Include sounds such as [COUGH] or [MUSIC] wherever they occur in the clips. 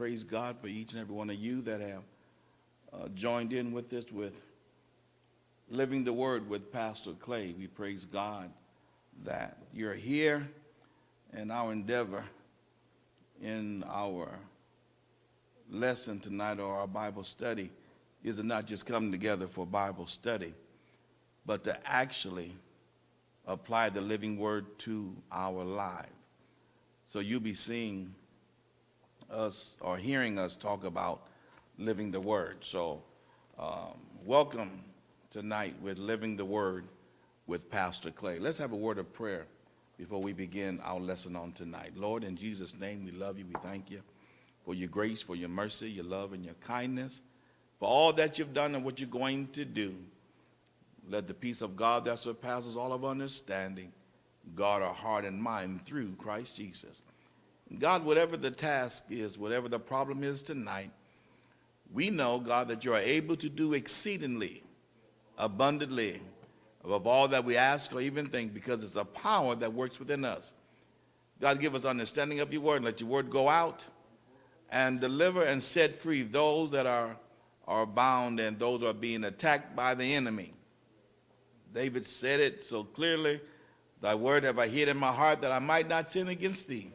praise God for each and every one of you that have uh, joined in with us with Living the Word with Pastor Clay. We praise God that you're here and our endeavor in our lesson tonight or our Bible study is to not just come together for Bible study, but to actually apply the living word to our life. So you'll be seeing us or hearing us talk about living the word. So um, welcome tonight with Living the Word with Pastor Clay. Let's have a word of prayer before we begin our lesson on tonight. Lord, in Jesus' name, we love you. We thank you for your grace, for your mercy, your love, and your kindness, for all that you've done and what you're going to do. Let the peace of God that surpasses all of understanding guard our heart and mind through Christ Jesus. God, whatever the task is, whatever the problem is tonight, we know, God, that you are able to do exceedingly, abundantly, above all that we ask or even think, because it's a power that works within us. God, give us understanding of your word. Let your word go out and deliver and set free those that are, are bound and those who are being attacked by the enemy. David said it so clearly Thy word have I hid in my heart that I might not sin against thee.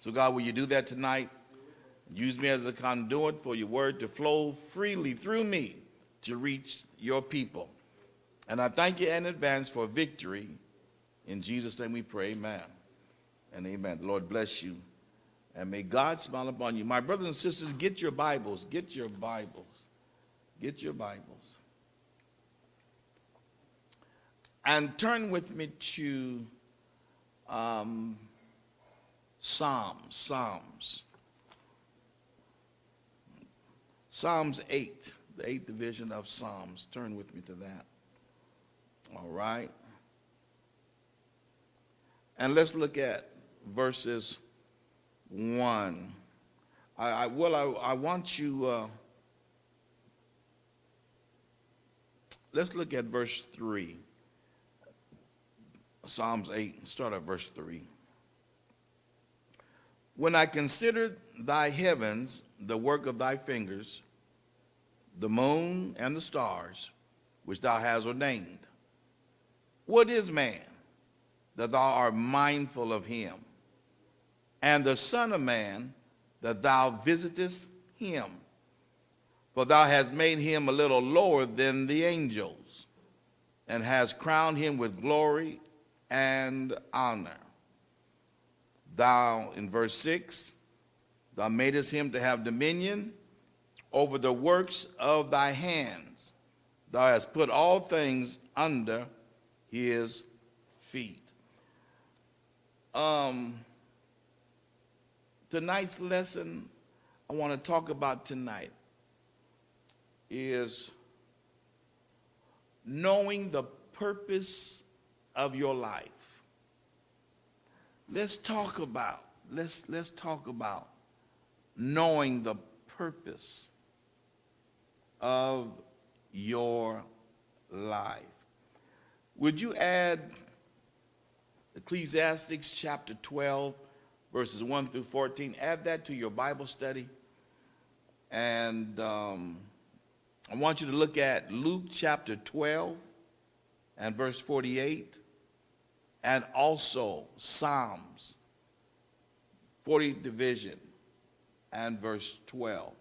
So, God, will you do that tonight? Use me as a conduit for your word to flow freely through me to reach your people. And I thank you in advance for victory. In Jesus' name we pray, amen. And amen. The Lord bless you. And may God smile upon you. My brothers and sisters, get your Bibles. Get your Bibles. Get your Bibles. And turn with me to um, Psalms. Psalms. Psalms 8, the eighth division of Psalms. Turn with me to that. All right. And let's look at verses 1. I, I well, I, I want you, uh, let's look at verse 3. Psalms 8, start at verse 3. When I consider thy heavens, the work of thy fingers, the moon and the stars, which thou hast ordained, what is man that thou art mindful of him? And the Son of Man that thou visitest him? For thou hast made him a little lower than the angels, and hast crowned him with glory and honor. Thou, in verse 6, thou madest him to have dominion over the works of thy hands. Thou hast put all things under his feet. Um, tonight's lesson I want to talk about tonight is knowing the purpose of your life. Let's talk about let's let's talk about knowing the purpose of your life. Would you add Ecclesiastics chapter 12, verses 1 through 14? Add that to your Bible study. And um, I want you to look at Luke chapter 12 and verse 48, and also Psalms 40 division and verse 12.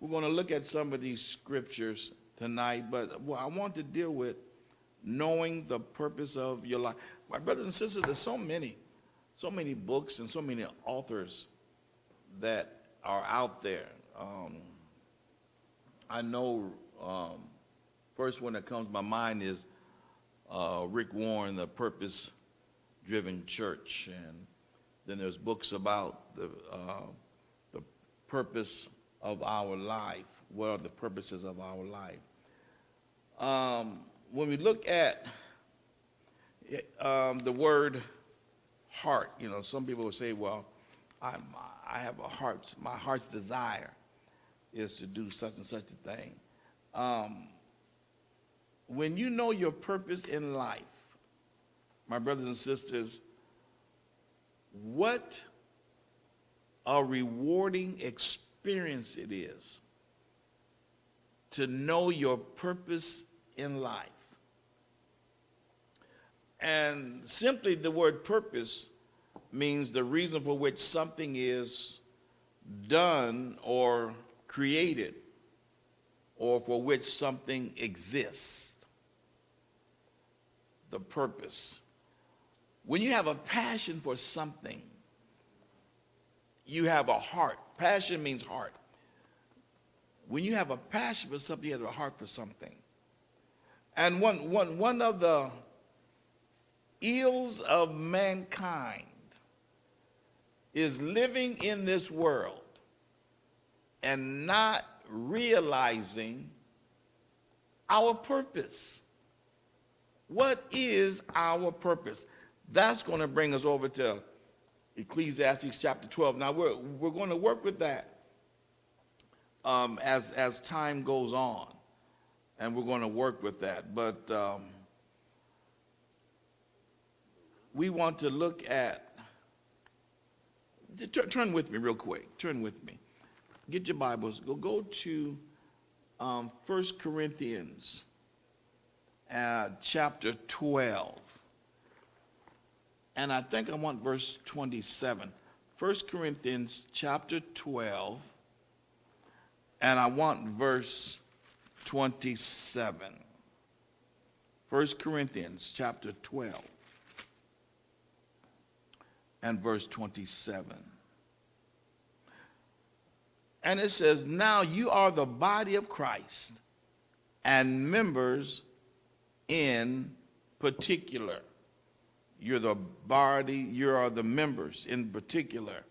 We're going to look at some of these scriptures tonight, but I want to deal with knowing the purpose of your life. My brothers and sisters, there's so many, so many books and so many authors that are out there. Um, I know um, first one that comes to my mind is uh, Rick Warren, The Purpose Driven Church. And then there's books about the, uh, the purpose of our life. What are the purposes of our life? Um, when we look at um, the word heart, you know, some people will say, well, I'm, I have a heart, my heart's desire is to do such and such a thing. Um, when you know your purpose in life, my brothers and sisters, what a rewarding experience it is to know your purpose in life. And simply the word purpose means the reason for which something is done or created or for which something exists. The purpose. When you have a passion for something, you have a heart. Passion means heart. When you have a passion for something, you have a heart for something. And one, one, one of the ills of mankind is living in this world and not realizing our purpose. What is our purpose? That's going to bring us over to Ecclesiastes chapter 12. Now, we're, we're going to work with that um, as, as time goes on, and we're going to work with that. But um, we want to look at, turn with me real quick, turn with me. Get your Bibles, go, go to um, 1 Corinthians uh, chapter 12. And I think I want verse 27. 1 Corinthians chapter 12, and I want verse 27. 1 Corinthians chapter 12 and verse 27. And it says, Now you are the body of Christ and members in particular. You're the body, you are the members in particular.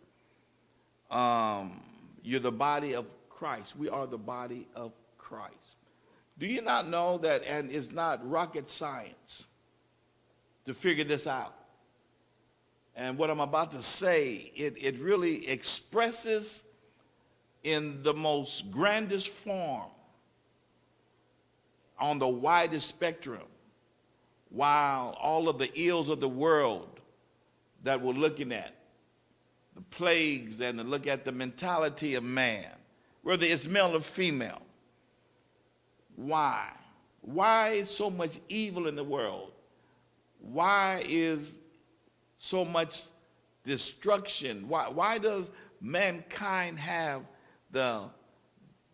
Um, you're the body of Christ. We are the body of Christ. Do you not know that, and it's not rocket science to figure this out? And what I'm about to say, it, it really expresses in the most grandest form on the widest spectrum while all of the ills of the world that we're looking at, the plagues and the look at the mentality of man, whether it's male or female. Why? Why is so much evil in the world? Why is so much destruction? Why, why does mankind have the,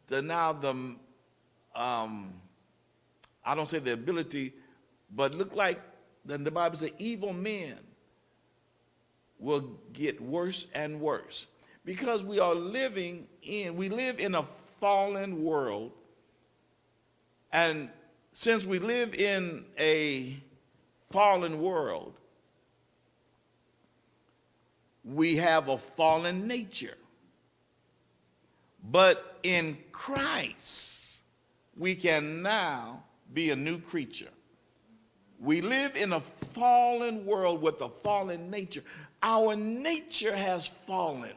the now the, um, I don't say the ability, but look like then the Bible says evil men will get worse and worse. Because we are living in we live in a fallen world. And since we live in a fallen world we have a fallen nature. But in Christ we can now be a new creature we live in a fallen world with a fallen nature. Our nature has fallen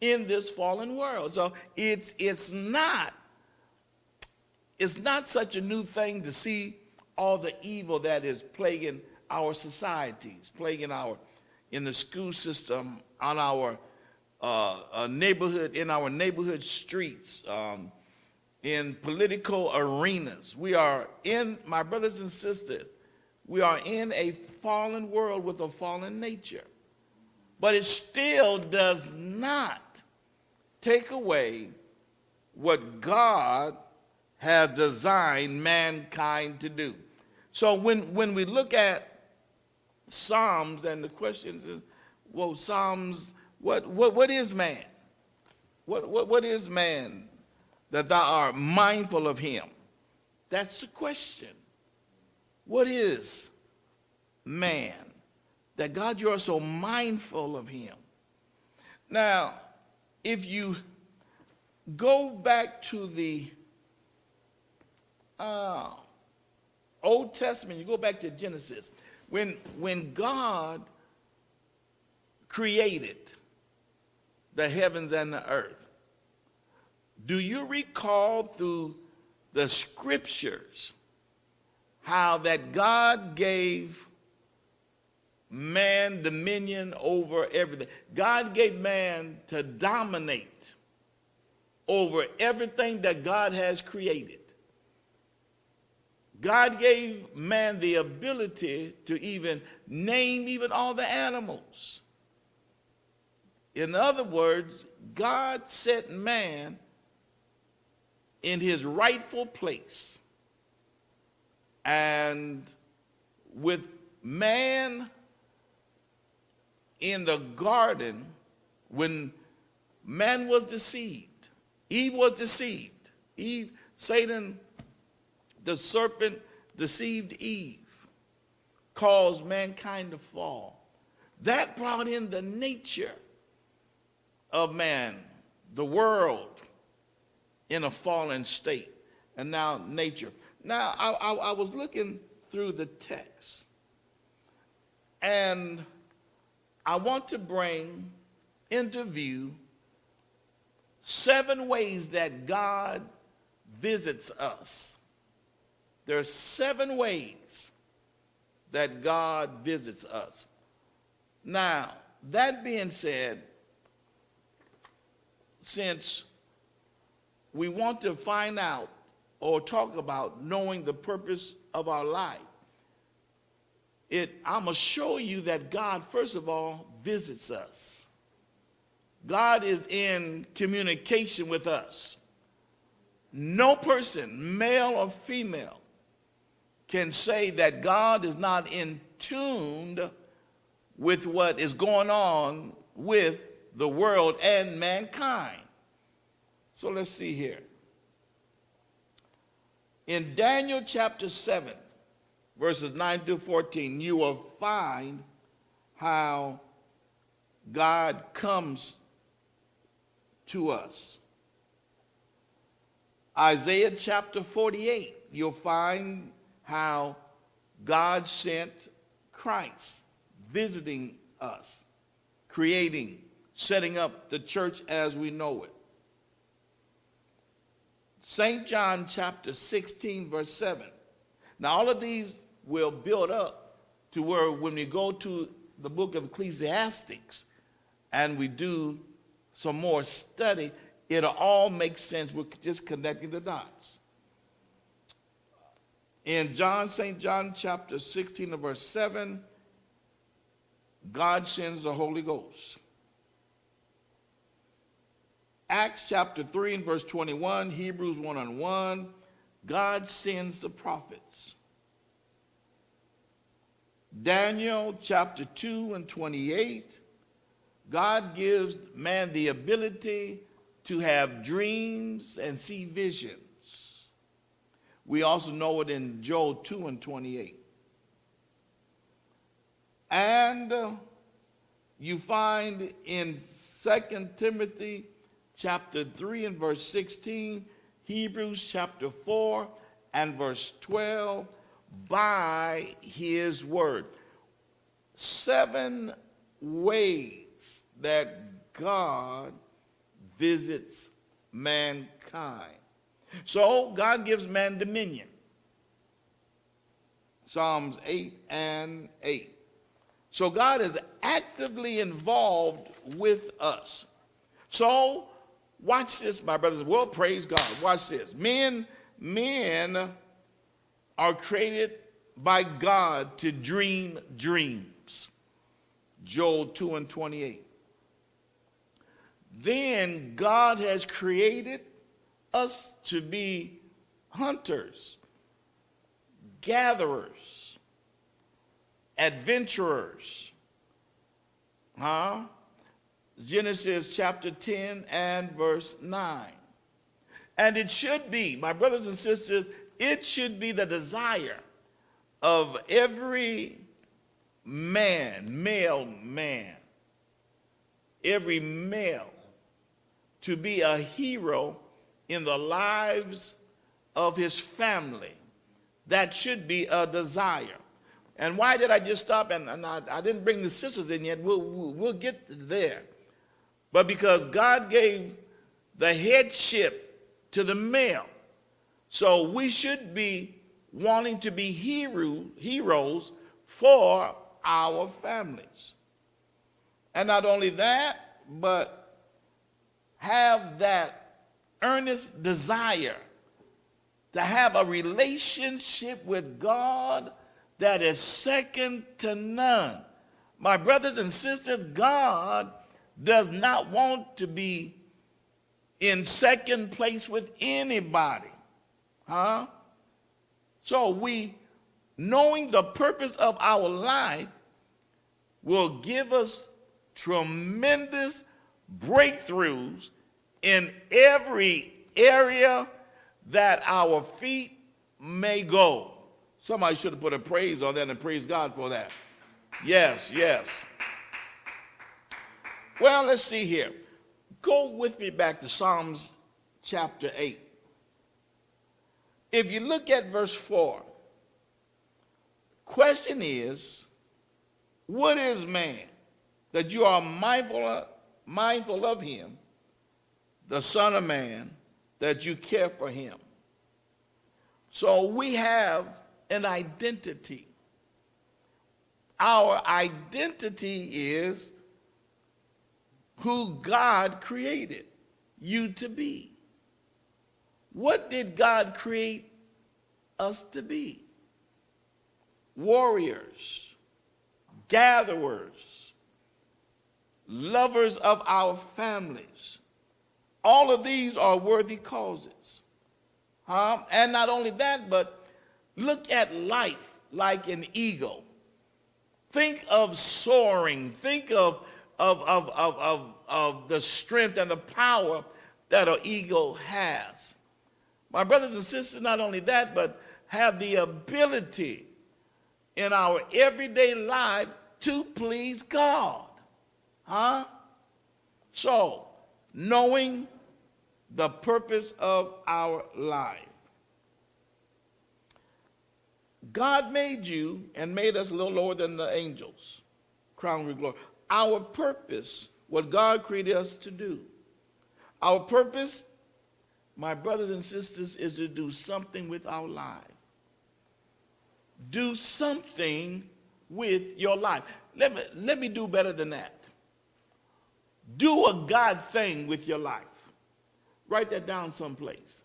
in this fallen world. So it's it's not it's not such a new thing to see all the evil that is plaguing our societies, plaguing our in the school system, on our uh, uh, neighborhood, in our neighborhood streets, um, in political arenas. We are in, my brothers and sisters, we are in a fallen world with a fallen nature. But it still does not take away what God has designed mankind to do. So when, when we look at Psalms and the question is, well, Psalms, what, what, what is man? What, what, what is man? That thou art mindful of him? That's the question. What is man? That God, you are so mindful of him. Now, if you go back to the uh, Old Testament, you go back to Genesis, when, when God created the heavens and the earth, do you recall through the scriptures how that God gave man dominion over everything? God gave man to dominate over everything that God has created. God gave man the ability to even name even all the animals. In other words, God set man in his rightful place. And with man in the garden, when man was deceived, Eve was deceived. Eve, Satan, the serpent deceived Eve, caused mankind to fall. That brought in the nature of man, the world in a fallen state, and now nature. Now, I, I, I was looking through the text, and I want to bring into view seven ways that God visits us. There are seven ways that God visits us. Now, that being said, since we want to find out or talk about knowing the purpose of our life, it, I'm going to show you that God, first of all, visits us. God is in communication with us. No person, male or female, can say that God is not in tuned with what is going on with the world and mankind. So let's see here. In Daniel chapter 7, verses 9 through 14, you will find how God comes to us. Isaiah chapter 48, you'll find how God sent Christ visiting us, creating, setting up the church as we know it. St. John chapter 16, verse 7. Now, all of these will build up to where when we go to the book of Ecclesiastics and we do some more study, it'll all make sense. We're just connecting the dots. In John, St. John chapter 16 and verse 7, God sends the Holy Ghost. Acts chapter 3 and verse 21, Hebrews 1 and 1, God sends the prophets. Daniel chapter 2 and 28, God gives man the ability to have dreams and see visions. We also know it in Joel 2 and 28. And you find in 2 Timothy chapter 3 and verse 16, Hebrews chapter 4 and verse 12, by his word. Seven ways that God visits mankind. So God gives man dominion. Psalms 8 and 8. So God is actively involved with us. So watch this, my brothers. Well, praise God. Watch this. Men, men are created by God to dream dreams. Joel 2 and 28 then God has created us to be hunters, gatherers, adventurers. Huh? Genesis chapter 10 and verse 9. And it should be, my brothers and sisters, it should be the desire of every man, male man, every male to be a hero in the lives of his family. That should be a desire. And why did I just stop? And, and I, I, didn't bring the sisters in yet. We'll, we'll, we'll get there. But because God gave the headship to the male. So we should be wanting to be hero, heroes for our families. And not only that, but have that earnest desire to have a relationship with God that is second to none. My brothers and sisters, God does not want to be in second place with anybody. Huh? So we, knowing the purpose of our life, will give us tremendous breakthroughs in every area that our feet may go. Somebody should have put a praise on that and praise God for that. Yes, yes. Well, let's see here. Go with me back to Psalms chapter 8. If you look at verse 4, question is, what is man that you are mindful of, mindful of him, the Son of Man, that you care for him? So we have an identity. Our identity is who God created you to be. What did God create us to be? Warriors, gatherers, lovers of our families. All of these are worthy causes. And not only that, but look at life like an eagle. Think of soaring. Think of of, of, of, of, of the strength and the power that an ego has. My brothers and sisters, not only that, but have the ability in our everyday life to please God. Huh? So, knowing the purpose of our life. God made you and made us a little lower than the angels, crown with glory our purpose, what God created us to do. Our purpose, my brothers and sisters, is to do something with our life. Do something with your life. Let me, let me do better than that. Do a God thing with your life. Write that down someplace.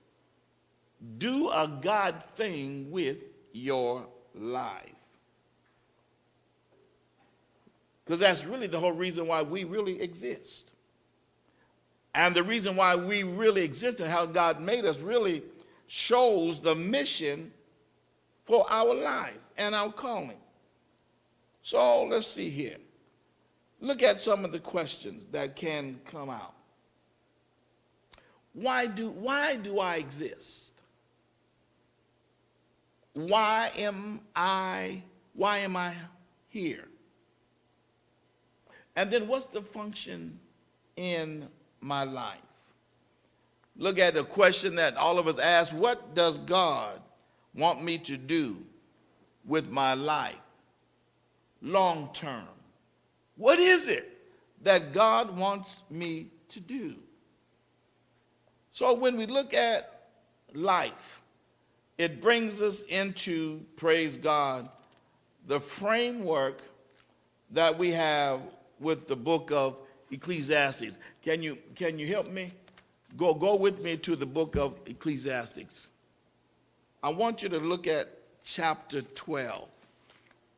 Do a God thing with your life. Because that's really the whole reason why we really exist. And the reason why we really exist and how God made us really shows the mission for our life and our calling. So let's see here. Look at some of the questions that can come out. Why do, why do I exist? Why am I, why am I here? And then what's the function in my life? Look at the question that all of us ask What does God want me to do with my life long term? What is it that God wants me to do? So when we look at life, it brings us into, praise God, the framework that we have with the book of Ecclesiastes. Can you, can you help me? Go, go with me to the book of Ecclesiastes. I want you to look at chapter 12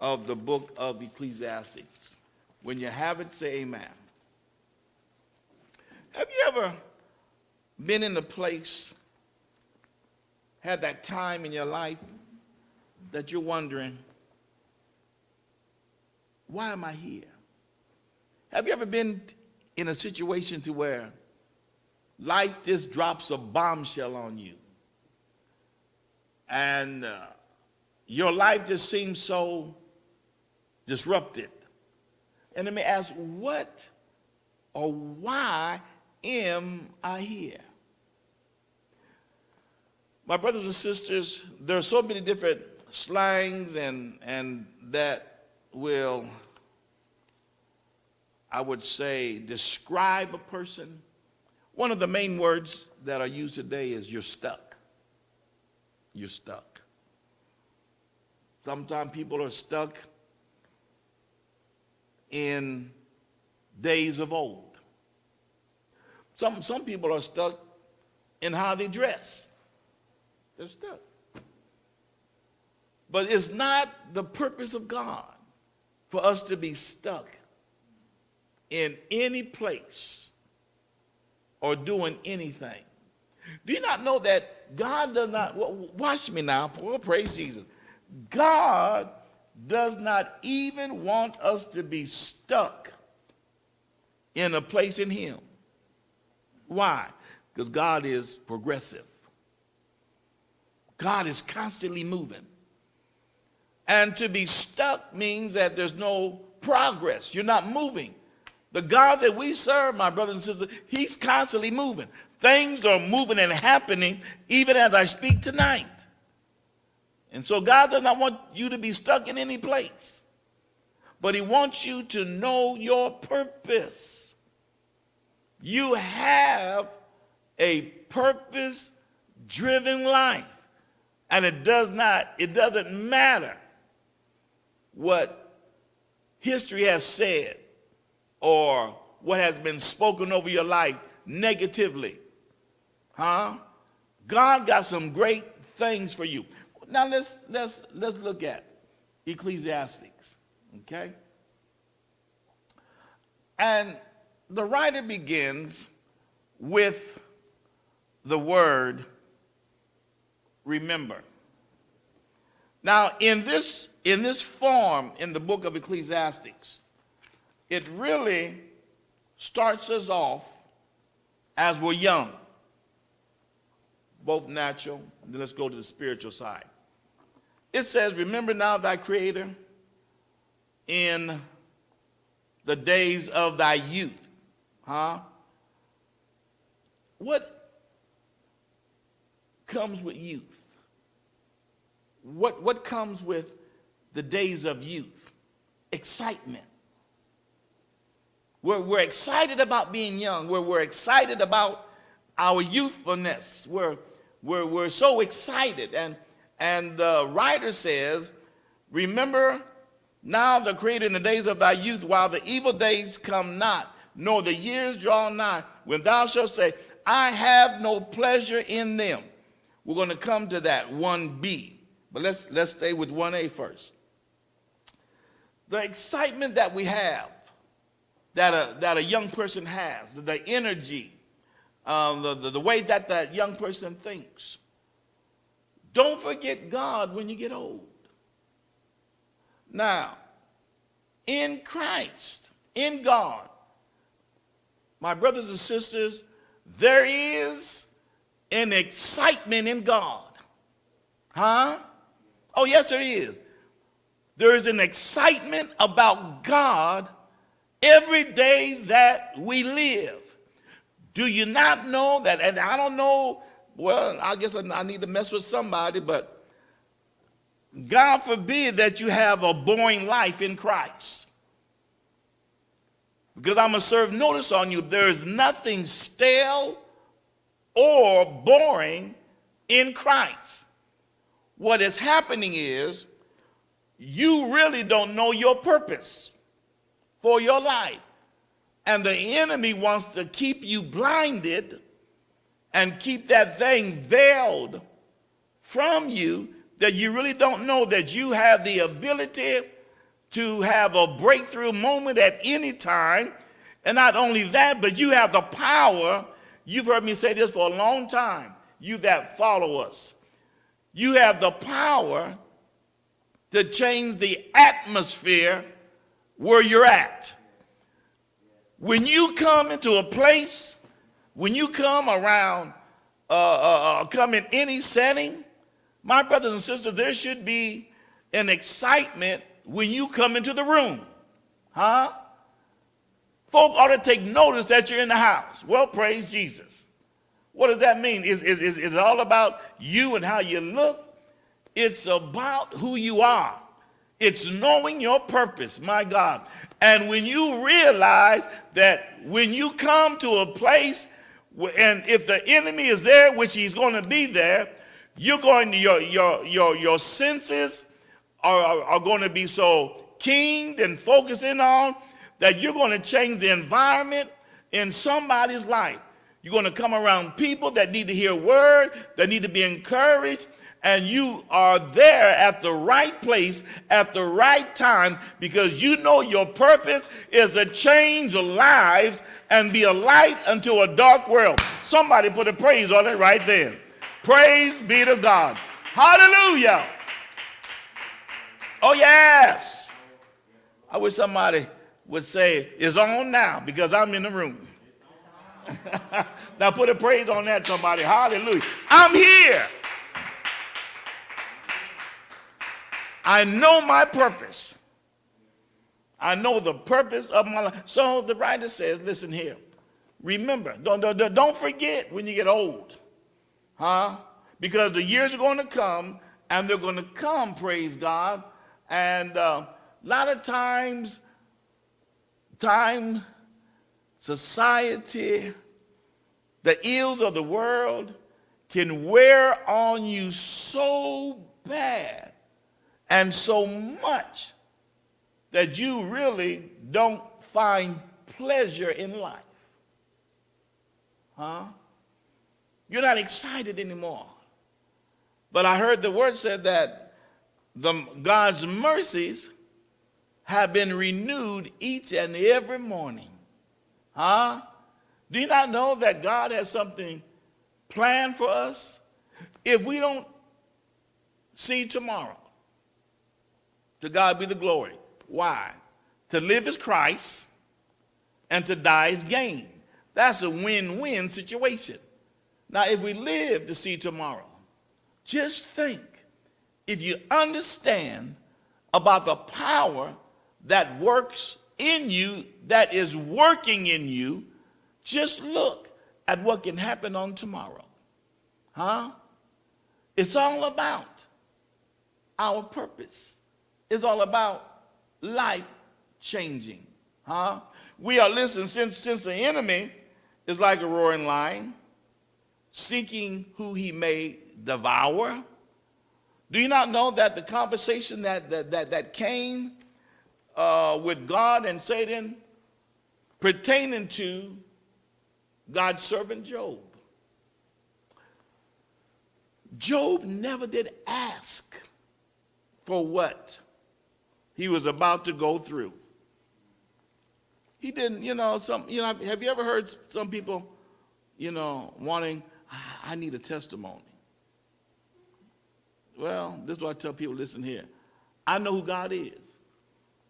of the book of Ecclesiastes. When you have it, say amen. Have you ever been in a place, had that time in your life that you're wondering, why am I here? Have you ever been in a situation to where life just drops a bombshell on you? And uh, your life just seems so disrupted. And let me ask, what or why am I here? My brothers and sisters, there are so many different slangs and, and that will I would say, describe a person, one of the main words that are used today is you're stuck. You're stuck. Sometimes people are stuck in days of old. Some, some people are stuck in how they dress. They're stuck. But it's not the purpose of God for us to be stuck in any place or doing anything. Do you not know that God does not, watch me now, praise Jesus. God does not even want us to be stuck in a place in Him. Why? Because God is progressive. God is constantly moving. And to be stuck means that there's no progress. You're not moving. The God that we serve, my brothers and sisters, He's constantly moving. Things are moving and happening even as I speak tonight. And so God does not want you to be stuck in any place, but He wants you to know your purpose. You have a purpose driven life. And it does not, it doesn't matter what history has said or what has been spoken over your life negatively. Huh? God got some great things for you. Now let's let's let's look at Ecclesiastics. Okay? And the writer begins with the word remember. Now, in this, in this form in the book of Ecclesiastics, it really starts us off as we're young, both natural, and then let's go to the spiritual side. It says, Remember now thy Creator in the days of thy youth. Huh? What comes with youth? what, what comes with the days of youth? Excitement. We're, we're excited about being young. We're, we're excited about our youthfulness. We're, we're, we're so excited. And, and the writer says, Remember now the Creator in the days of thy youth, while the evil days come not, nor the years draw nigh, when thou shalt say, I have no pleasure in them. We're going to come to that 1b. But let's, let's stay with 1A first. The excitement that we have, that a, that a young person has, the energy, um, the, the, the way that that young person thinks. Don't forget God when you get old. Now, in Christ, in God, my brothers and sisters, there is an excitement in God. Huh? Oh, yes, there is. There is an excitement about God every day that we live. Do you not know that? And I don't know, well, I guess I need to mess with somebody, but God forbid that you have a boring life in Christ. Because I'm going to serve notice on you. There is nothing stale or boring in Christ. What is happening is you really don't know your purpose for your life. And the enemy wants to keep you blinded and keep that thing veiled from you that you really don't know that you have the ability to have a breakthrough moment at any time. And not only that, but you have the power. You've heard me say this for a long time. You that follow us. You have the power to change the atmosphere where you're at. When you come into a place, when you come around, uh, uh, uh, come in any setting, my brothers and sisters, there should be an excitement when you come into the room. Huh? Folk ought to take notice that you're in the house. Well, praise Jesus. What does that mean? Is, is, is, is it all about you and how you look? It's about who you are. It's knowing your purpose, my God. And when you realize that when you come to a place, and if the enemy is there, which he's going to be there, you're going to, your, your, your, your senses are, are, are going to be so keen and focusing on that you're going to change the environment in somebody's life. You're going to come around people that need to hear word, that need to be encouraged, and you are there at the right place at the right time because you know your purpose is to change lives and be a light unto a dark world. Somebody put a praise on it right there. Praise be to God. Hallelujah. Oh, yes. I wish somebody would say, it's on now because I'm in the room. [LAUGHS] now put a praise on that, somebody. Hallelujah. I'm here. I know my purpose. I know the purpose of my life. So the writer says, listen here. Remember, don't, don't, don't forget when you get old. Huh? Because the years are going to come, and they're going to come, praise God. And uh, a lot of times, time, society, the ills of the world can wear on you so bad and so much that you really don't find pleasure in life. Huh? You're not excited anymore. But I heard the word said that the, God's mercies have been renewed each and every morning. Huh? Do you not know that God has something planned for us? If we don't see tomorrow, to God be the glory. Why? To live is Christ and to die is gain. That's a win win situation. Now, if we live to see tomorrow, just think if you understand about the power that works in you, that is working in you, just look at what can happen on tomorrow. Huh? It's all about our purpose is all about life changing. Huh? We are listening since since the enemy is like a roaring lion, seeking who he may devour. Do you not know that the conversation that that that, that came uh, with God and Satan pertaining to God's servant Job? Job never did ask for what he was about to go through. He didn't, you know, some, you know, have you ever heard some people, you know, wanting, I need a testimony. Well, this is what I tell people, listen here. I know who God is.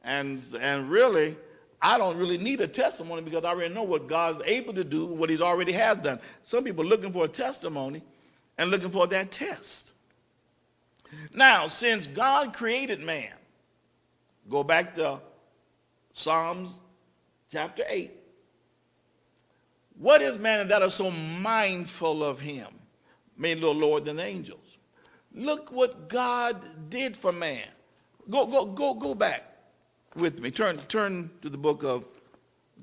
And, and really, I don't really need a testimony because I already know what God's able to do, what he's already has done. Some people are looking for a testimony and looking for that test. Now, since God created man, Go back to Psalms chapter 8. What is man that are so mindful of him? Made little lower than angels. Look what God did for man. Go, go, go, go back with me. Turn, turn to the book of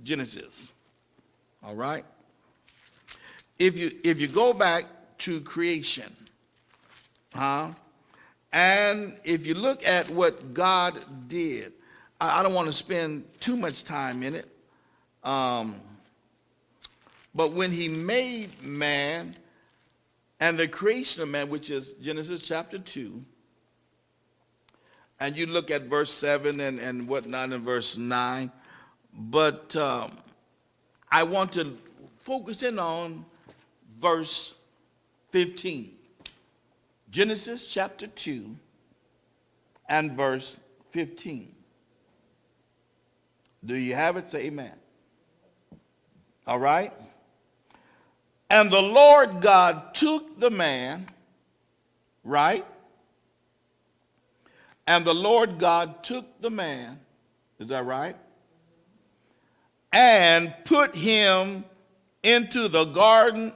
Genesis. All right? If you if you go back to creation, huh? And if you look at what God did, I, I don't want to spend too much time in it. Um, but when he made man and the creation of man, which is Genesis chapter 2, and you look at verse 7 and, and whatnot in verse 9, but um, I want to focus in on verse 15. Genesis chapter 2 and verse 15. Do you have it? Say amen. All right. And the Lord God took the man, right? And the Lord God took the man, is that right? And put him into the garden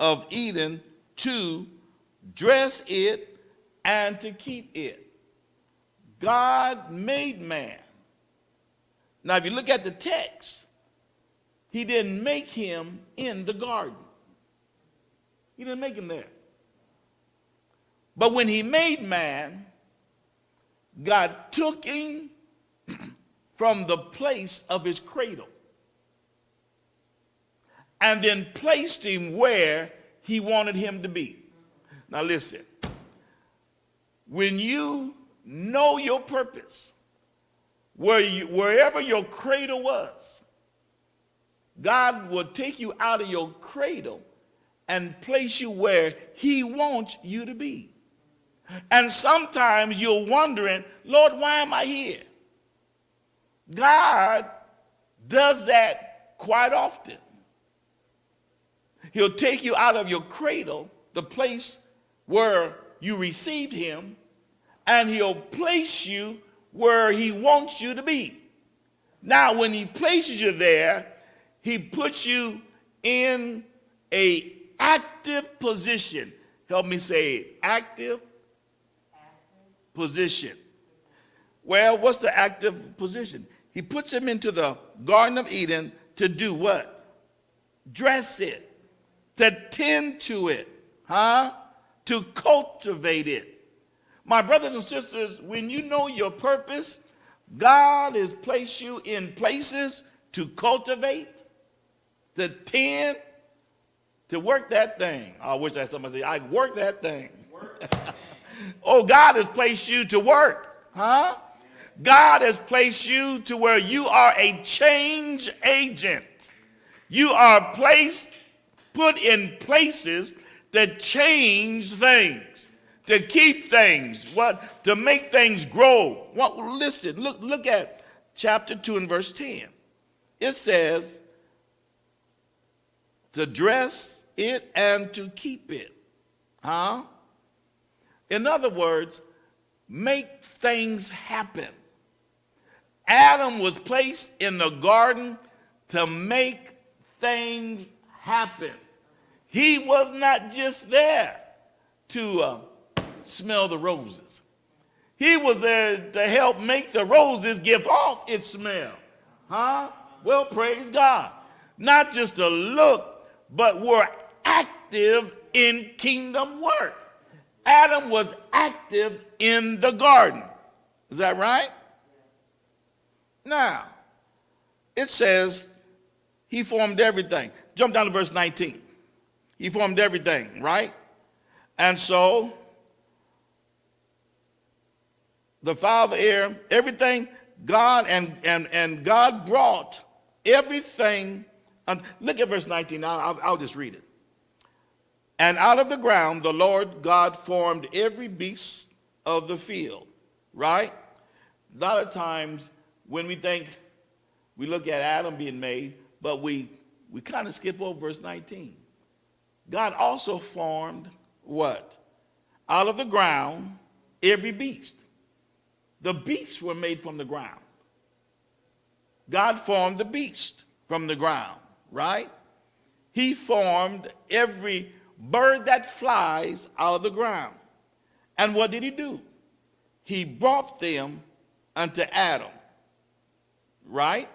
of Eden to dress it, and to keep it. God made man. Now, if you look at the text, he didn't make him in the garden. He didn't make him there. But when he made man, God took him [CLEARS THROAT] from the place of his cradle and then placed him where he wanted him to be. Now, listen when you know your purpose, where you, wherever your cradle was, God will take you out of your cradle and place you where He wants you to be. And sometimes you're wondering, Lord, why am I here? God does that quite often. He'll take you out of your cradle, the place where you received Him, and He'll place you where He wants you to be. Now, when He places you there, He puts you in a active position. Help me say it. Active, active. position. Well, what's the active position? He puts him into the Garden of Eden to do what? Dress it, to tend to it, huh? To cultivate it. My brothers and sisters, when you know your purpose, God has placed you in places to cultivate, to tend, to work that thing. I wish that somebody said, I work that thing. [LAUGHS] Oh, God has placed you to work, huh? God has placed you to where you are a change agent. You are placed, put in places that change things to keep things, what to make things grow. What listen, look, look at chapter 2 and verse 10. It says to dress it and to keep it. Huh? In other words, make things happen. Adam was placed in the garden to make things happen. He was not just there to uh, smell the roses. He was there to help make the roses give off its smell. Huh? Well, praise God. Not just to look, but we're active in kingdom work. Adam was active in the garden. Is that right? Now, it says he formed everything. Jump down to verse 19. He formed everything, right? And so the father air, everything God and, and, and God brought everything. And look at verse 19. I'll, I'll, just read it. And out of the ground the Lord God formed every beast of the field. Right? A lot of times when we think we look at Adam being made, but we we kind of skip over verse 19. God also formed what? Out of the ground every beast. The beasts were made from the ground. God formed the beast from the ground, right? He formed every bird that flies out of the ground. And what did he do? He brought them unto Adam, right?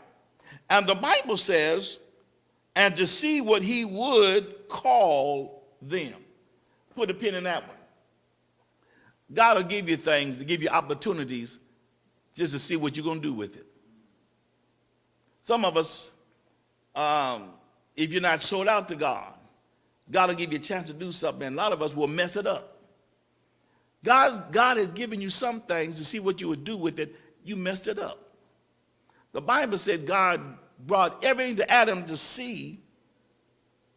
And the Bible says, and to see what he would call them. Put a pin in that one. God will give you things to give you opportunities just to see what you're going to do with it. Some of us, um, if you're not sold out to God, God will give you a chance to do something, and a lot of us will mess it up. God's, God has given you some things to see what you would do with it. You messed it up. The Bible said God brought everything to Adam to see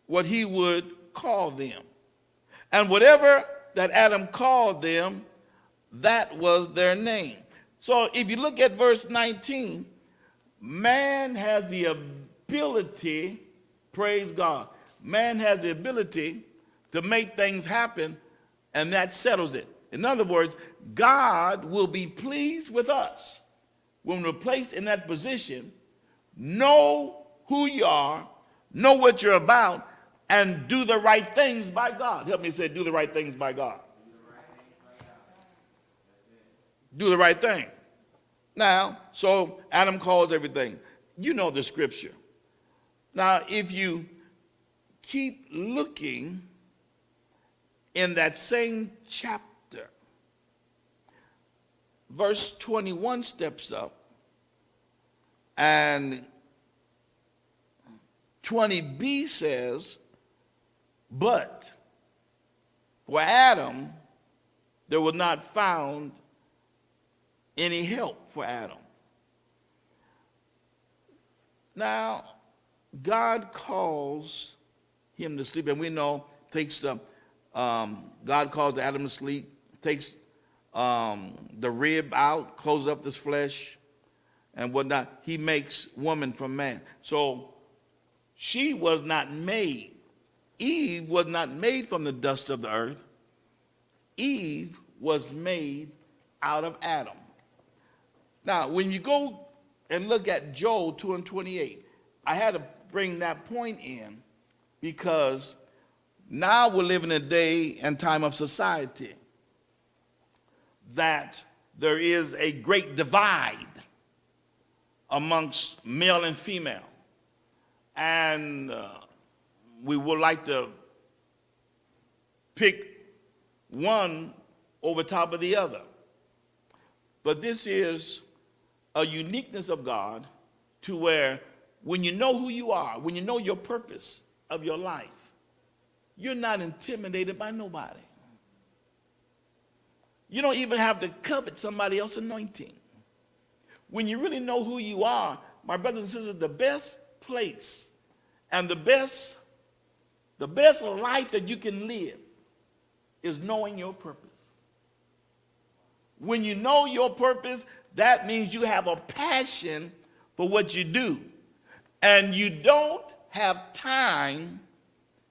what he would call them. And whatever that Adam called them, that was their name. So if you look at verse 19, man has the ability, praise God, man has the ability to make things happen, and that settles it. In other words, God will be pleased with us when we're placed in that position. Know who you are, know what you're about, and do the right things by God. Help me say, do the right things by God. Do the right thing. Now, so Adam calls everything. You know the scripture. Now, if you keep looking in that same chapter, verse 21 steps up and 20b says, But for Adam, there was not found any help for Adam. Now, God calls him to sleep, and we know takes the um, God calls Adam to sleep, takes um, the rib out, closes up this flesh, and whatnot. He makes woman from man. So she was not made. Eve was not made from the dust of the earth. Eve was made out of Adam. Now, when you go and look at Joel 2 and 28, I had to bring that point in because now we're living in a day and time of society that there is a great divide amongst male and female. And uh, we would like to pick one over top of the other. But this is a uniqueness of God to where when you know who you are, when you know your purpose of your life, you're not intimidated by nobody. You don't even have to covet somebody else's anointing. When you really know who you are, my brothers and sisters, the best place and the best the best life that you can live is knowing your purpose. When you know your purpose, that means you have a passion for what you do. And you don't have time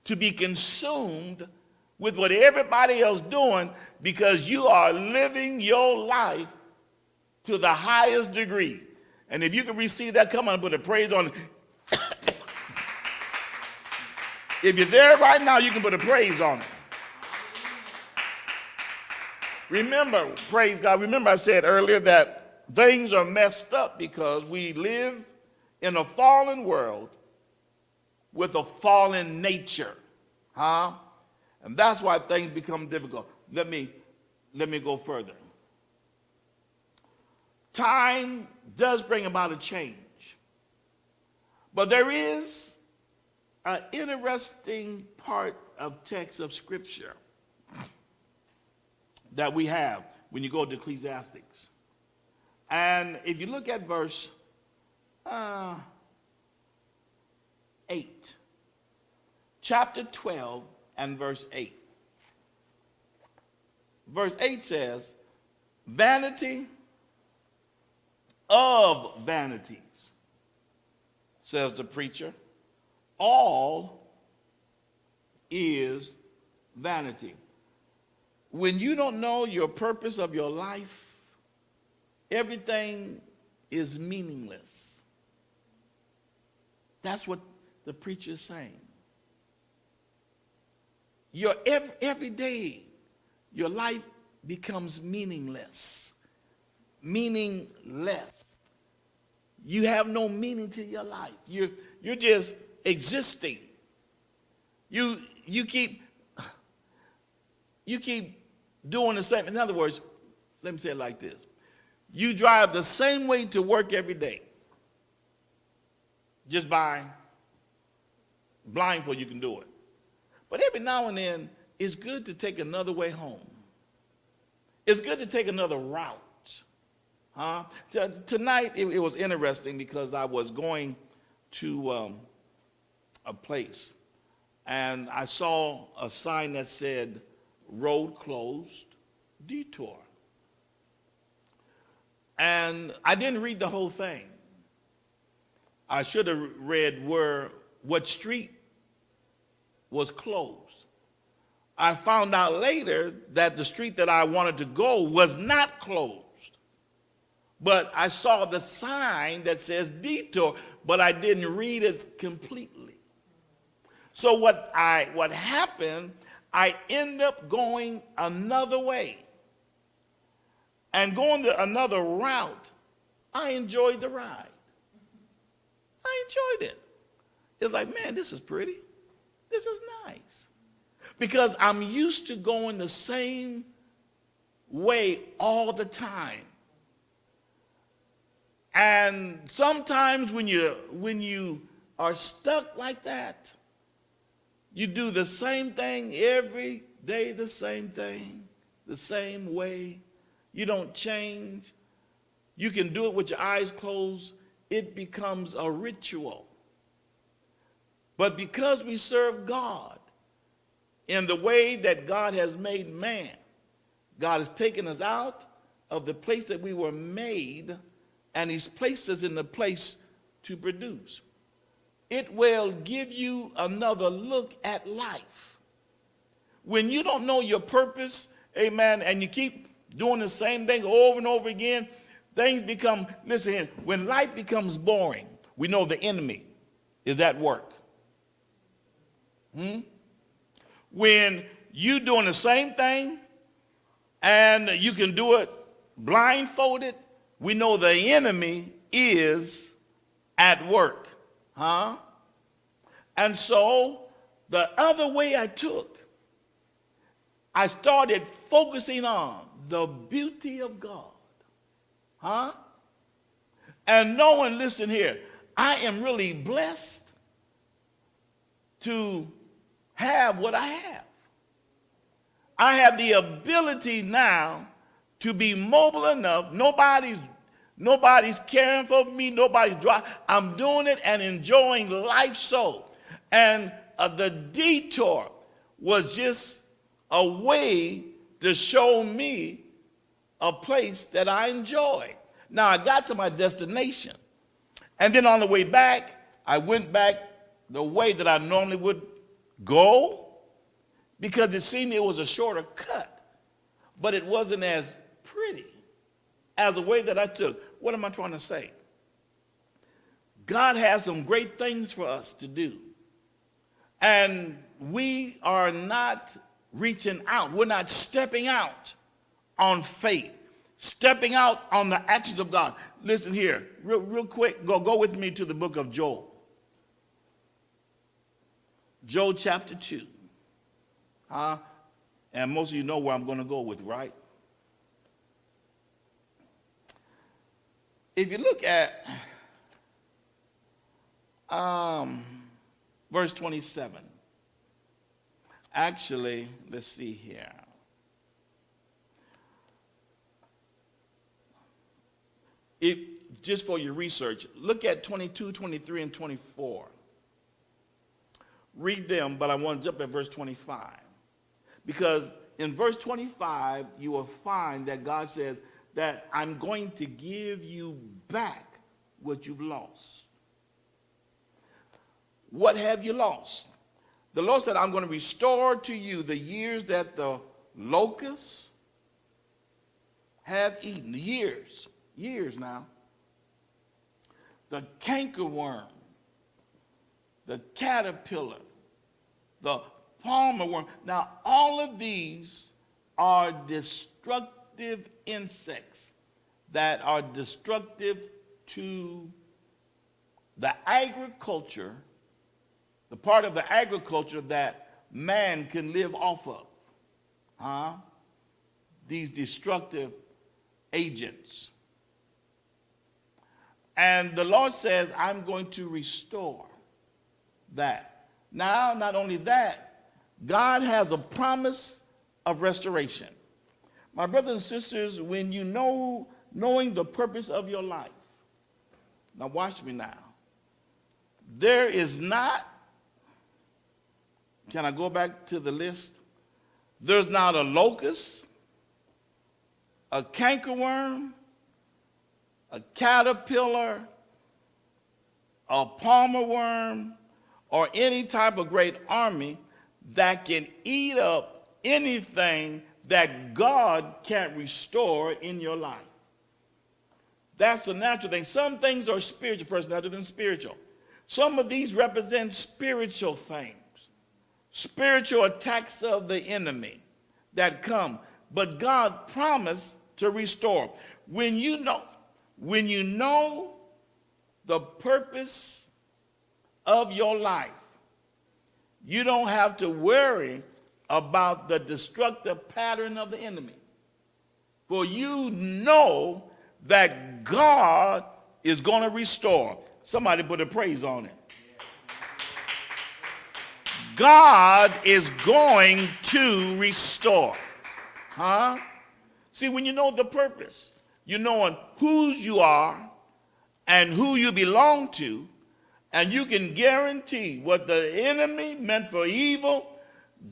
to be consumed with what everybody else doing because you are living your life to the highest degree. And if you can receive that, come on put a praise on it. If you're there right now, you can put a praise on it. Remember, praise God, remember I said earlier that things are messed up because we live in a fallen world with a fallen nature. Huh? And that's why things become difficult. Let me let me go further. Time does bring about a change. But there is an interesting part of text of scripture that we have when you go to Ecclesiastics. And if you look at verse uh, 8, chapter 12 and verse 8. Verse 8 says, Vanity of vanities, says the preacher. All is vanity. When you don't know your purpose of your life, everything is meaningless. That's what the preacher is saying. Your every, every day, your life becomes meaningless. Meaningless. You have no meaning to your life. You're, you're just existing. You, you keep you keep doing the same. In other words, let me say it like this. You drive the same way to work every day. Just by blindfold, you can do it. But every now and then, it's good to take another way home. It's good to take another route. Huh? Tonight, it, it was interesting because I was going to um, a place and I saw a sign that said, Road closed, detour. And I didn't read the whole thing. I should have read where, what street was closed. I found out later that the street that I wanted to go was not closed. But I saw the sign that says detour, but I didn't read it completely. So what I what happened, I end up going another way. And going to another route, I enjoyed the ride. I enjoyed it. It's like, man, this is pretty. This is nice. Because I'm used to going the same way all the time. And sometimes when you when you are stuck like that. You do the same thing every day, the same thing, the same way. You don't change. You can do it with your eyes closed. It becomes a ritual. But because we serve God in the way that God has made man, God has taken us out of the place that we were made and He's placed us in the place to produce. It will give you another look at life. When you don't know your purpose, amen, and you keep doing the same thing over and over again, things become, listen when life becomes boring, we know the enemy is at work. Hmm? When you doing the same thing and you can do it blindfolded, we know the enemy is at work. Huh? And so the other way I took, I started focusing on the beauty of God. Huh? And knowing, listen here, I am really blessed to have what I have. I have the ability now to be mobile enough. Nobody's nobody's caring for me. Nobody's driving. I'm doing it and enjoying life so. And uh, the detour was just a way to show me a place that I enjoy. Now I got to my destination. And then on the way back, I went back the way that I normally would go because it seemed it was a shorter cut, but it wasn't as pretty as the way that I took. What am I trying to say? God has some great things for us to do. And we are not reaching out, we're not stepping out on faith, stepping out on the actions of God. Listen here, real, real quick, go, go with me to the book of Joel. Joel chapter 2. Huh? And most of you know where I'm going to go with, right? If you look at um, verse 27, actually, let's see here. If, just for your research, look at 22, 23, and 24 read them, but I want to jump at verse 25. Because in verse 25, you will find that God says that I'm going to give you back what you've lost. What have you lost? The Lord said, I'm going to restore to you the years that the locusts have eaten. Years, years now. The cankerworm, the caterpillar, the palmer worm. Now, all of these are destructive insects that are destructive to the agriculture, the part of the agriculture that man can live off of. Huh? These destructive agents. And the Lord says, I'm going to restore that. Now, not only that, God has a promise of restoration. My brothers and sisters, when you know, knowing the purpose of your life, now watch me now. There is not, can I go back to the list? There's not a locust, a cankerworm, a caterpillar, a palmer worm, or any type of great army that can eat up anything that God can't restore in your life. That's the natural thing. Some things are spiritual, first natural than spiritual. Some of these represent spiritual things, spiritual attacks of the enemy that come. But God promised to restore. When you know, when you know the purpose of your life. You don't have to worry about the destructive pattern of the enemy. For you know that God is going to restore. Somebody put a praise on it. God is going to restore. Huh? See, when you know the purpose, you knowing whose you are and who you belong to, and you can guarantee what the enemy meant for evil,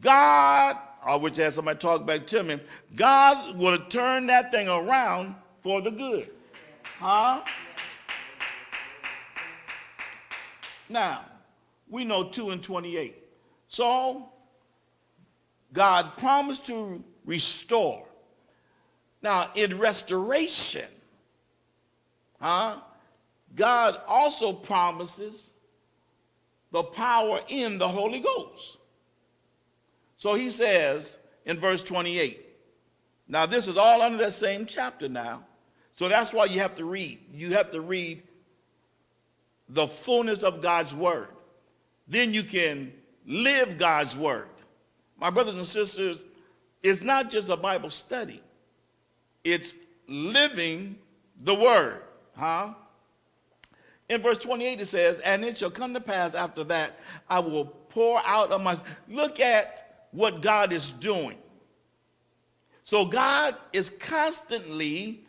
God, I wish I had somebody talk back to me, God will turn that thing around for the good. Huh? Now, we know 2 and 28. So, God promised to restore. Now, in restoration, huh, God also promises the power in the Holy Ghost. So he says in verse 28, now this is all under that same chapter now. So that's why you have to read. You have to read the fullness of God's word. Then you can live God's word. My brothers and sisters, it's not just a Bible study. It's living the word, huh? In verse 28 it says, "And it shall come to pass after that I will pour out of my Look at what God is doing. So God is constantly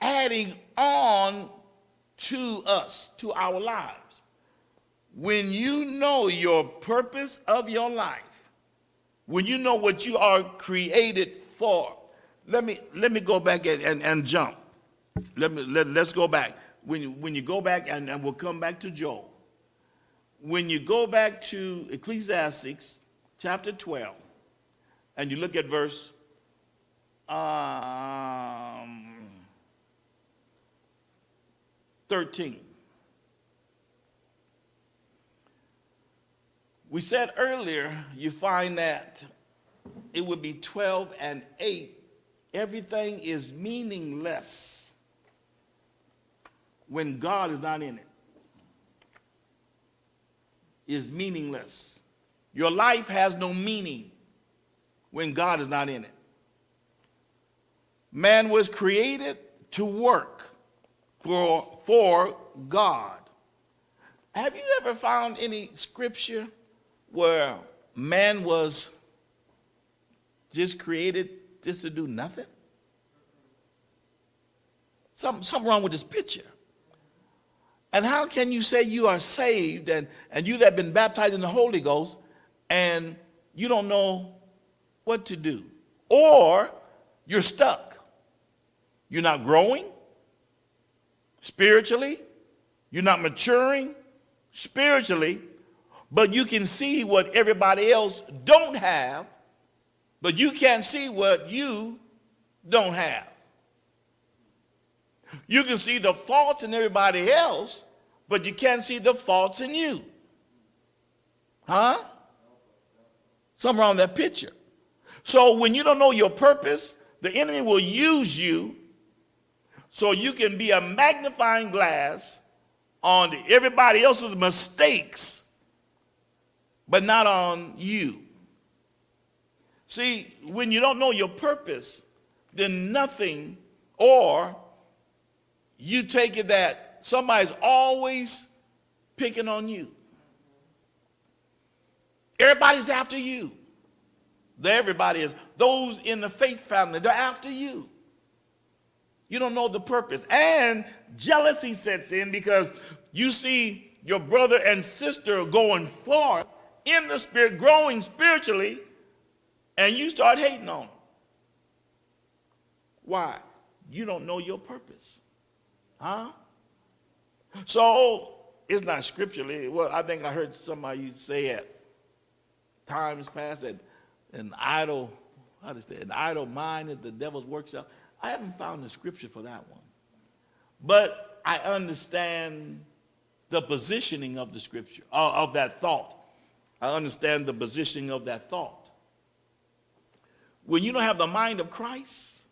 adding on to us, to our lives. When you know your purpose of your life, when you know what you are created for, let me let me go back and, and, and jump. Let me let, let's go back. When you, when you go back and, and we'll come back to Joel. When you go back to Ecclesiastes chapter 12, and you look at verse um, 13. We said earlier, you find that it would be 12 and 8. Everything is meaningless when God is not in it. Is meaningless. Your life has no meaning when God is not in it. Man was created to work for, for God. Have you ever found any scripture where man was just created just to do nothing? Something, something wrong with this picture. And how can you say you are saved and, and you that have been baptized in the Holy Ghost and you don't know what to do? Or you're stuck. You're not growing spiritually. You're not maturing spiritually, but you can see what everybody else don't have, but you can't see what you don't have. You can see the faults in everybody else, but you can't see the faults in you. Huh? Something wrong with that picture. So when you don't know your purpose, the enemy will use you so you can be a magnifying glass on everybody else's mistakes, but not on you. See, when you don't know your purpose, then nothing, or you take it that somebody's always picking on you. Everybody's after you. Everybody is. Those in the faith family, they're after you. You don't know the purpose. And jealousy sets in because you see your brother and sister going forth in the spirit, growing spiritually, and you start hating on them. Why? You don't know your purpose. Huh? So it's not scripturally. Well, I think I heard somebody say at times past that an idle, how does that? An idle mind is the devil's workshop. I haven't found the scripture for that one. But I understand the positioning of the scripture, uh, of that thought. I understand the positioning of that thought. When you don't have the mind of Christ,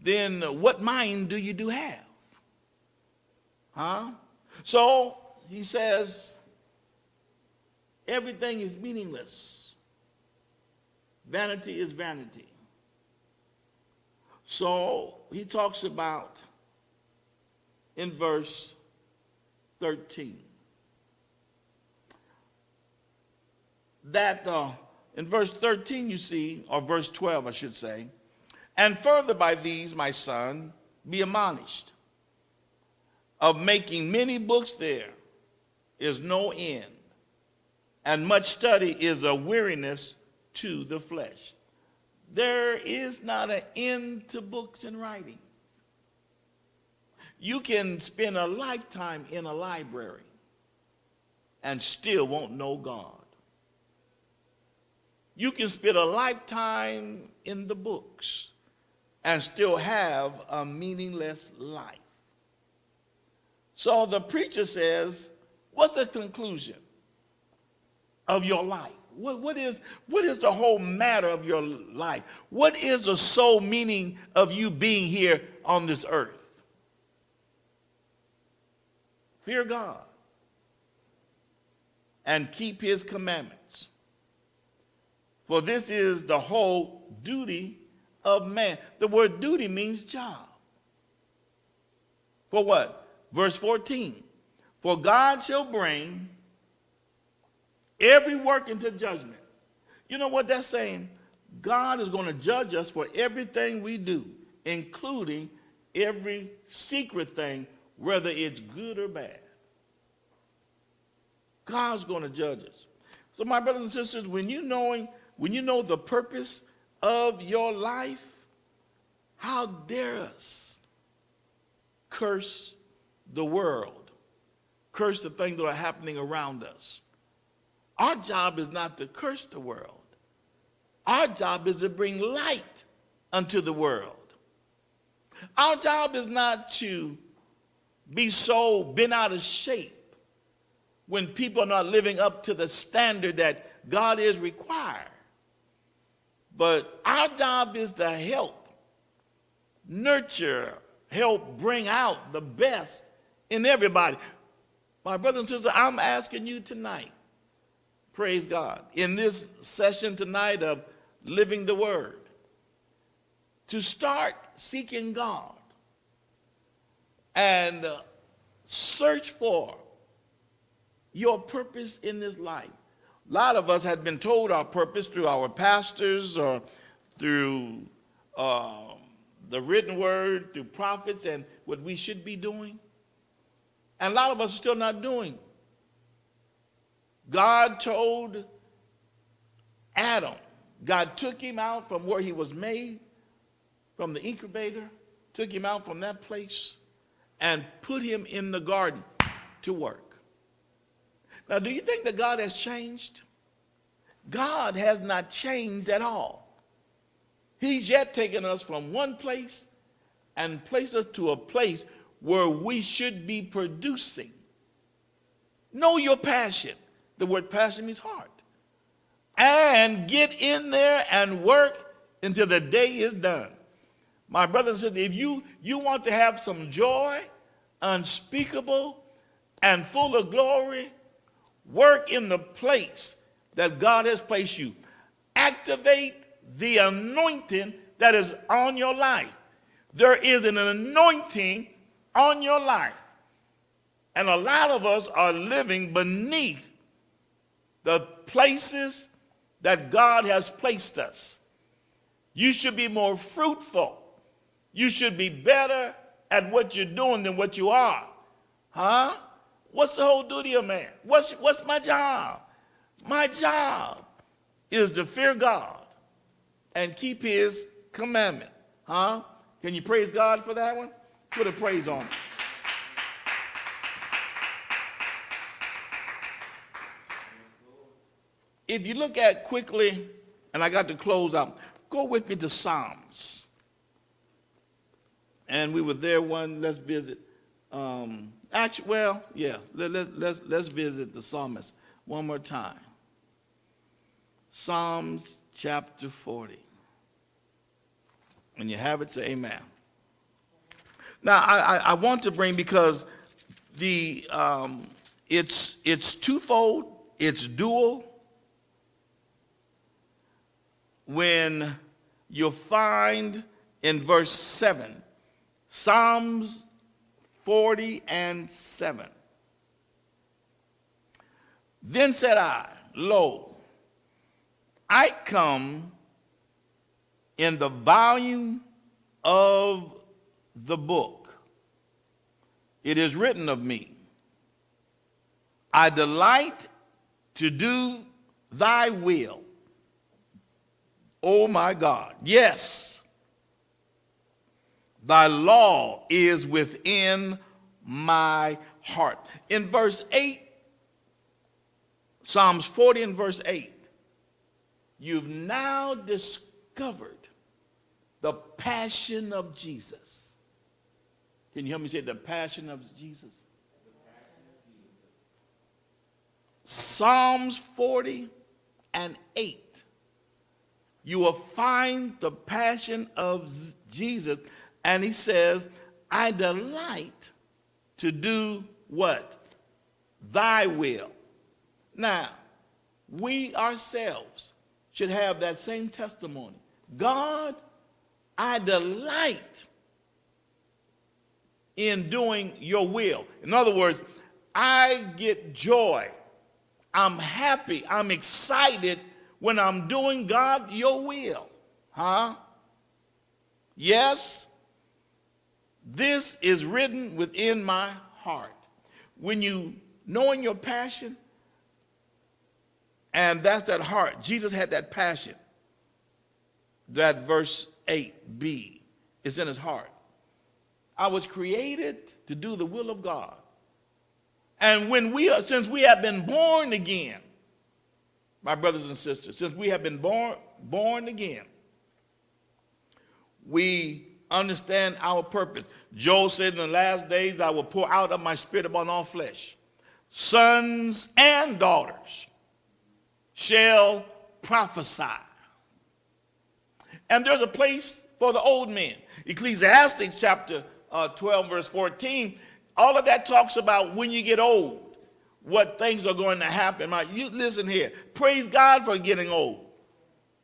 then what mind do you do have? Huh? So he says, everything is meaningless. Vanity is vanity. So he talks about in verse 13. that uh, in verse 13 you see, or verse 12, I should say, and further by these, my son, be admonished. Of making many books there is no end, and much study is a weariness to the flesh. There is not an end to books and writings. You can spend a lifetime in a library and still won't know God. You can spend a lifetime in the books and still have a meaningless life. So the preacher says, What's the conclusion of your life? What, what, is, what is the whole matter of your life? What is the sole meaning of you being here on this earth? Fear God and keep his commandments. For this is the whole duty of man. The word duty means job. For what? Verse 14. For God shall bring every work into judgment. You know what that's saying? God is going to judge us for everything we do, including every secret thing, whether it's good or bad. God's going to judge us. So, my brothers and sisters, when you knowing, when you know the purpose of your life, how dare us curse the world, curse the things that are happening around us? Our job is not to curse the world. Our job is to bring light unto the world. Our job is not to be so bent out of shape when people are not living up to the standard that God is required. But our job is to help, nurture, help bring out the best in everybody. My brothers and sisters, I'm asking you tonight Praise God. In this session tonight of Living the Word, to start seeking God and uh, search for your purpose in this life. A lot of us have been told our purpose through our pastors or through uh, the written word, through prophets, and what we should be doing. And a lot of us are still not doing God told Adam, God took him out from where he was made, from the incubator, took him out from that place, and put him in the garden to work. Now, do you think that God has changed? God has not changed at all. He's yet taken us from one place and placed us to a place where we should be producing. Know your passion. The word passion means heart. And get in there and work until the day is done. My brother and sister, if you, you want to have some joy, unspeakable and full of glory, work in the place that God has placed you. Activate the anointing that is on your life. There is an anointing on your life. And a lot of us are living beneath the places that God has placed us. You should be more fruitful. You should be better at what you're doing than what you are. Huh? What's the whole duty of man? What's, what's my job? My job is to fear God and keep his commandment. Huh? Can you praise God for that one? Put a praise on it. If you look at quickly, and I got to close out, go with me to Psalms. And we were there one, let's visit. Um, actually, well, yeah, let, let, let's, let's visit the psalmist one more time. Psalms chapter 40. When you have it, say amen. Now, I, I, I want to bring because the um, it's it's twofold, it's dual, when you find in verse 7, Psalms 40 and 7. Then said I, Lo, I come in the volume of the book. It is written of me. I delight to do thy will. Oh my God. Yes. Thy law is within my heart. In verse 8, Psalms 40 and verse 8, you've now discovered the passion of Jesus. Can you help me say the passion of Jesus? Psalms 40 and 8. You will find the passion of Jesus, and he says, I delight to do what? Thy will. Now, we ourselves should have that same testimony. God, I delight in doing your will. In other words, I get joy. I'm happy. I'm excited when I'm doing God your will. Huh? Yes, this is written within my heart. When you knowing your passion, and that's that heart. Jesus had that passion. That verse 8b is in his heart. I was created to do the will of God. And when we are, since we have been born again, my brothers and sisters, since we have been born, born again, we understand our purpose. Joel said in the last days, I will pour out of my spirit upon all flesh. Sons and daughters shall prophesy. And there's a place for the old men. Ecclesiastes chapter uh, 12, verse 14, all of that talks about when you get old, what things are going to happen. My, you listen here. Praise God for getting old.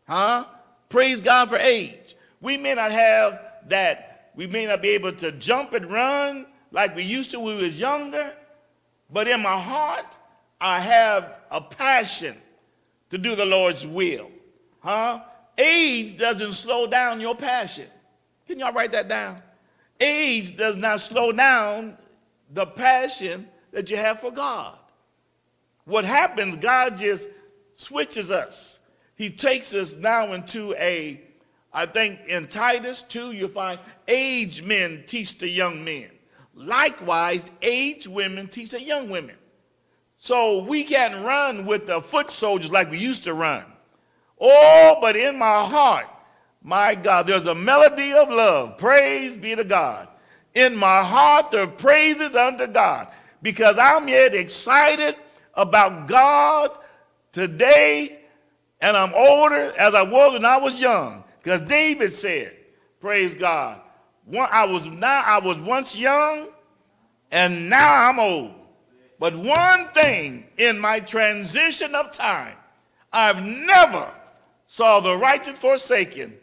Huh? Praise God for age. We may not have that, we may not be able to jump and run like we used to when we was younger, but in my heart, I have a passion to do the Lord's will. Huh? Age doesn't slow down your passion. Can y'all write that down? Age does not slow down the passion that you have for God. What happens, God just switches us. He takes us now into a, I think in Titus 2, you find aged men teach the young men. Likewise, aged women teach the young women. So we can't run with the foot soldiers like we used to run. Oh, but in my heart, my God, there's a melody of love. Praise be to God. In my heart, the praises unto God because I'm yet excited about God today, and I'm older as I was when I was young. Because David said, Praise God. One, I was now I was once young, and now I'm old. But one thing in my transition of time, I've never saw the righteous forsaken,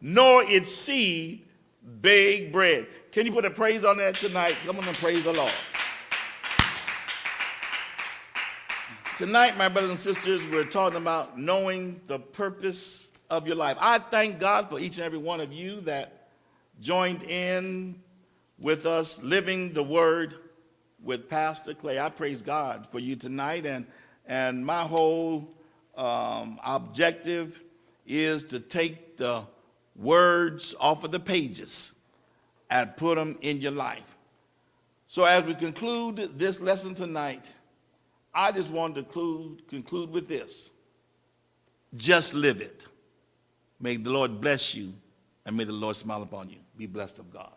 nor its seed beg bread. Can you put a praise on that tonight? Come on and praise the Lord. Tonight, my brothers and sisters, we're talking about knowing the purpose of your life. I thank God for each and every one of you that joined in with us living the word with Pastor Clay. I praise God for you tonight, and and my whole um, objective is to take the words off of the pages and put them in your life. So as we conclude this lesson tonight, I just want to conclude, conclude with this. Just live it. May the Lord bless you, and may the Lord smile upon you. Be blessed of God.